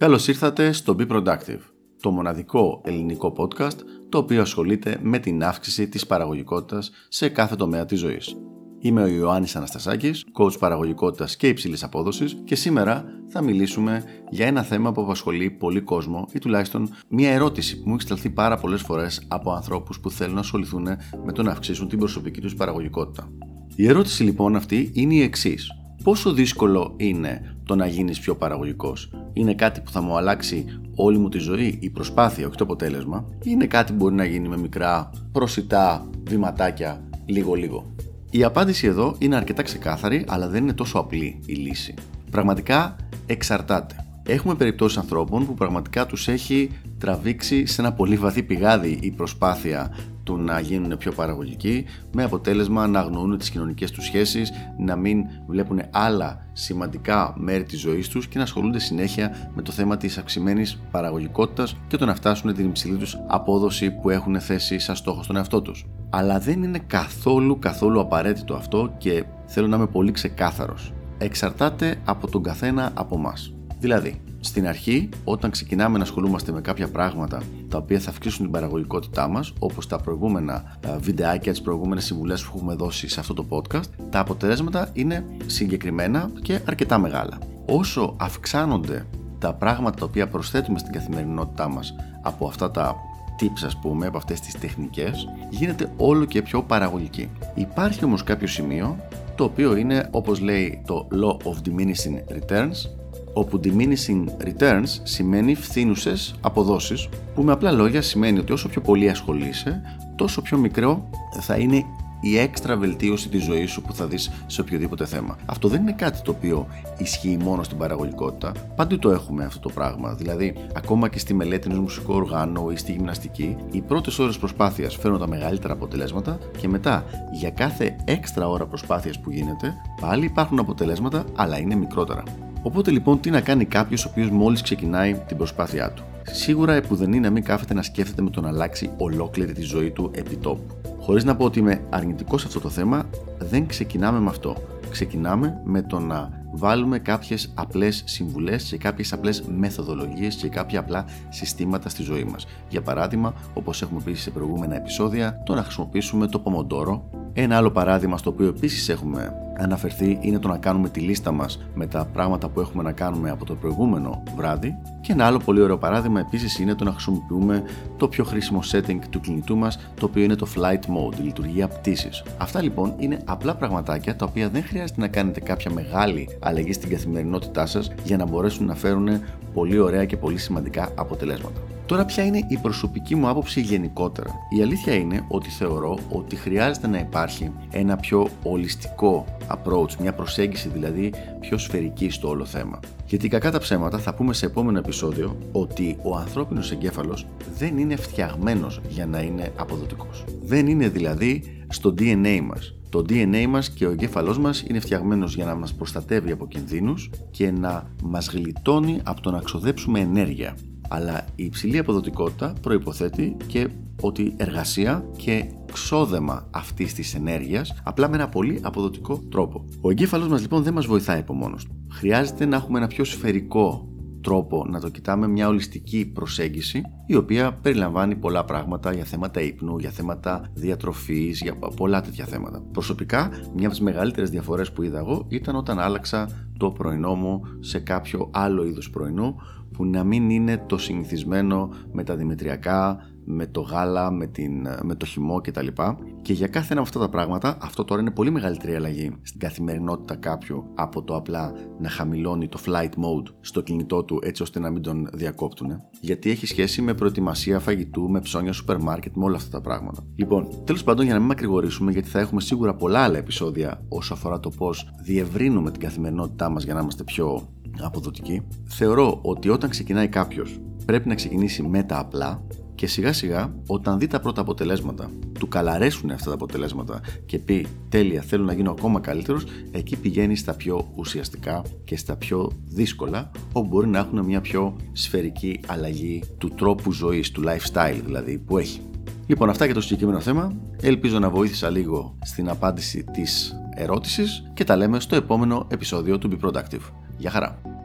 Καλώς ήρθατε στο Be Productive, το μοναδικό ελληνικό podcast το οποίο ασχολείται με την αύξηση της παραγωγικότητας σε κάθε τομέα της ζωής. Είμαι ο Ιωάννης Αναστασάκης, coach παραγωγικότητας και υψηλής απόδοσης και σήμερα θα μιλήσουμε για ένα θέμα που απασχολεί πολύ κόσμο ή τουλάχιστον μια ερώτηση που μου έχει σταλθεί πάρα πολλές φορές από ανθρώπους που θέλουν να ασχοληθούν με το να αυξήσουν την προσωπική τους παραγωγικότητα. Η ερώτηση λοιπόν αυτή είναι η εξής. Πόσο δύσκολο είναι το να γίνεις πιο παραγωγικός. Είναι κάτι που θα μου αλλάξει όλη μου τη ζωή, η προσπάθεια, όχι το αποτέλεσμα. Ή είναι κάτι που μπορεί να γίνει με μικρά προσιτά βηματάκια λίγο-λίγο. Η απάντηση εδώ είναι αρκετά ξεκάθαρη, αλλά δεν είναι τόσο απλή η λύση. Πραγματικά εξαρτάται. Έχουμε περιπτώσεις ανθρώπων που πραγματικά τους έχει τραβήξει σε ένα πολύ βαθύ πηγάδι η προσπάθεια του να γίνουν πιο παραγωγικοί με αποτέλεσμα να αγνοούν τις κοινωνικές τους σχέσεις, να μην βλέπουν άλλα σημαντικά μέρη της ζωής τους και να ασχολούνται συνέχεια με το θέμα της αυξημένης παραγωγικότητας και το να φτάσουν την υψηλή τους απόδοση που έχουν θέσει σαν στόχο στον εαυτό τους. Αλλά δεν είναι καθόλου καθόλου απαραίτητο αυτό και θέλω να είμαι πολύ ξεκάθαρος. Εξαρτάται από τον καθένα από εμά. Δηλαδή, στην αρχή, όταν ξεκινάμε να ασχολούμαστε με κάποια πράγματα τα οποία θα αυξήσουν την παραγωγικότητά μας, όπως τα προηγούμενα ε, βιντεάκια, τις προηγούμενες συμβουλές που έχουμε δώσει σε αυτό το podcast, τα αποτελέσματα είναι συγκεκριμένα και αρκετά μεγάλα. Όσο αυξάνονται τα πράγματα τα οποία προσθέτουμε στην καθημερινότητά μας από αυτά τα tips ας πούμε, από αυτές τις τεχνικές, γίνεται όλο και πιο παραγωγική. Υπάρχει όμως κάποιο σημείο το οποίο είναι όπως λέει το Law of Diminishing Returns όπου diminishing returns σημαίνει φθήνουσες αποδόσεις που με απλά λόγια σημαίνει ότι όσο πιο πολύ ασχολείσαι τόσο πιο μικρό θα είναι η έξτρα βελτίωση της ζωής σου που θα δεις σε οποιοδήποτε θέμα. Αυτό δεν είναι κάτι το οποίο ισχύει μόνο στην παραγωγικότητα. Πάντοτε το έχουμε αυτό το πράγμα. Δηλαδή, ακόμα και στη μελέτη ενός μουσικού οργάνου ή στη γυμναστική, οι πρώτες ώρες προσπάθειας φέρνουν τα μεγαλύτερα αποτελέσματα και μετά για κάθε έξτρα ώρα προσπάθειας που γίνεται, πάλι υπάρχουν αποτελέσματα, αλλά είναι μικρότερα. Οπότε λοιπόν, τι να κάνει κάποιος ο οποίος μόλις ξεκινάει την προσπάθειά του; Σίγουρα επουδενή να μην κάθεται να σκέφτεται με το να αλλάξει ολόκληρη τη ζωή του επί τόπου. Χωρίς να πω ότι είμαι αρνητικός σε αυτό το θέμα, δεν ξεκινάμε με αυτό. Ξεκινάμε με το να βάλουμε κάποιες απλές συμβουλές και κάποιες απλές μεθοδολογίες και κάποια απλά συστήματα στη ζωή μας. Για παράδειγμα, όπως έχουμε πει σε προηγούμενα επεισόδια, το να χρησιμοποιήσουμε το Pomodoro. Ένα άλλο παράδειγμα στο οποίο επίσης έχουμε αναφερθεί είναι το να κάνουμε τη λίστα μας με τα πράγματα που έχουμε να κάνουμε από το προηγούμενο βράδυ και ένα άλλο πολύ ωραίο παράδειγμα επίσης είναι το να χρησιμοποιούμε το πιο χρήσιμο setting του κινητού μας το οποίο είναι το flight mode, η λειτουργία πτήσης. Αυτά λοιπόν είναι απλά πραγματάκια τα οποία δεν χρειάζεται να κάνετε κάποια μεγάλη αλλαγή στην καθημερινότητά σας για να μπορέσουν να φέρουν πολύ ωραία και πολύ σημαντικά αποτελέσματα. Τώρα ποια είναι η προσωπική μου άποψη γενικότερα; Η αλήθεια είναι ότι θεωρώ ότι χρειάζεται να υπάρχει ένα πιο ολιστικό approach, μια προσέγγιση δηλαδή πιο σφαιρική στο όλο θέμα. Γιατί κακά τα ψέματα θα πούμε σε επόμενο επεισόδιο ότι ο ανθρώπινος εγκέφαλος δεν είναι φτιαγμένος για να είναι αποδοτικός. Δεν είναι δηλαδή στο DNA μας. Το DNA μας και ο εγκέφαλός μας είναι φτιαγμένος για να μας προστατεύει από κινδύνους και να μας γλιτώνει από το να ξοδέψουμε ενέργεια αλλά η υψηλή αποδοτικότητα προϋποθέτει και ότι εργασία και ξόδεμα αυτής της ενέργειας απλά με ένα πολύ αποδοτικό τρόπο. Ο εγκέφαλο μας λοιπόν δεν μας βοηθάει από μόνος του. Χρειάζεται να έχουμε ένα πιο σφαιρικό τρόπο να το κοιτάμε, μια ολιστική προσέγγιση η οποία περιλαμβάνει πολλά πράγματα για θέματα ύπνου, για θέματα διατροφής, για πολλά τέτοια θέματα. Προσωπικά, μια από τις μεγαλύτερες διαφορές που είδα εγώ ήταν όταν άλλαξα το πρωινό μου σε κάποιο άλλο είδους πρωινό που να μην είναι το συνηθισμένο με τα δημητριακά, με το γάλα, με, την, με το χυμό κτλ. Και για κάθε ένα από αυτά τα πράγματα, αυτό τώρα είναι πολύ μεγαλύτερη αλλαγή στην καθημερινότητα κάποιου από το απλά να χαμηλώνει το flight mode στο κινητό του έτσι ώστε να μην τον διακόπτουν. Γιατί έχει σχέση με προετοιμασία φαγητού, με ψώνια σούπερ μάρκετ, με όλα αυτά τα πράγματα. Λοιπόν, τέλος πάντων, για να μην μακρηγορήσουμε, γιατί θα έχουμε σίγουρα πολλά άλλα επεισόδια όσο αφορά το πώς διευρύνουμε την καθημερινότητά μας για να είμαστε πιο αποδοτικοί, θεωρώ ότι όταν ξεκινάει κάποιος πρέπει να ξεκινήσει με τα απλά και σιγά σιγά όταν δει τα πρώτα αποτελέσματα, του καλαρέσουν αυτά τα αποτελέσματα και πει τέλεια θέλω να γίνω ακόμα καλύτερος, εκεί πηγαίνει στα πιο ουσιαστικά και στα πιο δύσκολα όπου μπορεί να έχουν μια πιο σφαιρική αλλαγή του τρόπου ζωής, του lifestyle δηλαδή που έχει. Λοιπόν αυτά για το συγκεκριμένο θέμα, ελπίζω να βοήθησα λίγο στην απάντηση της ερώτησης και τα λέμε στο επόμενο επεισόδιο του Be Productive. Γεια χαρά!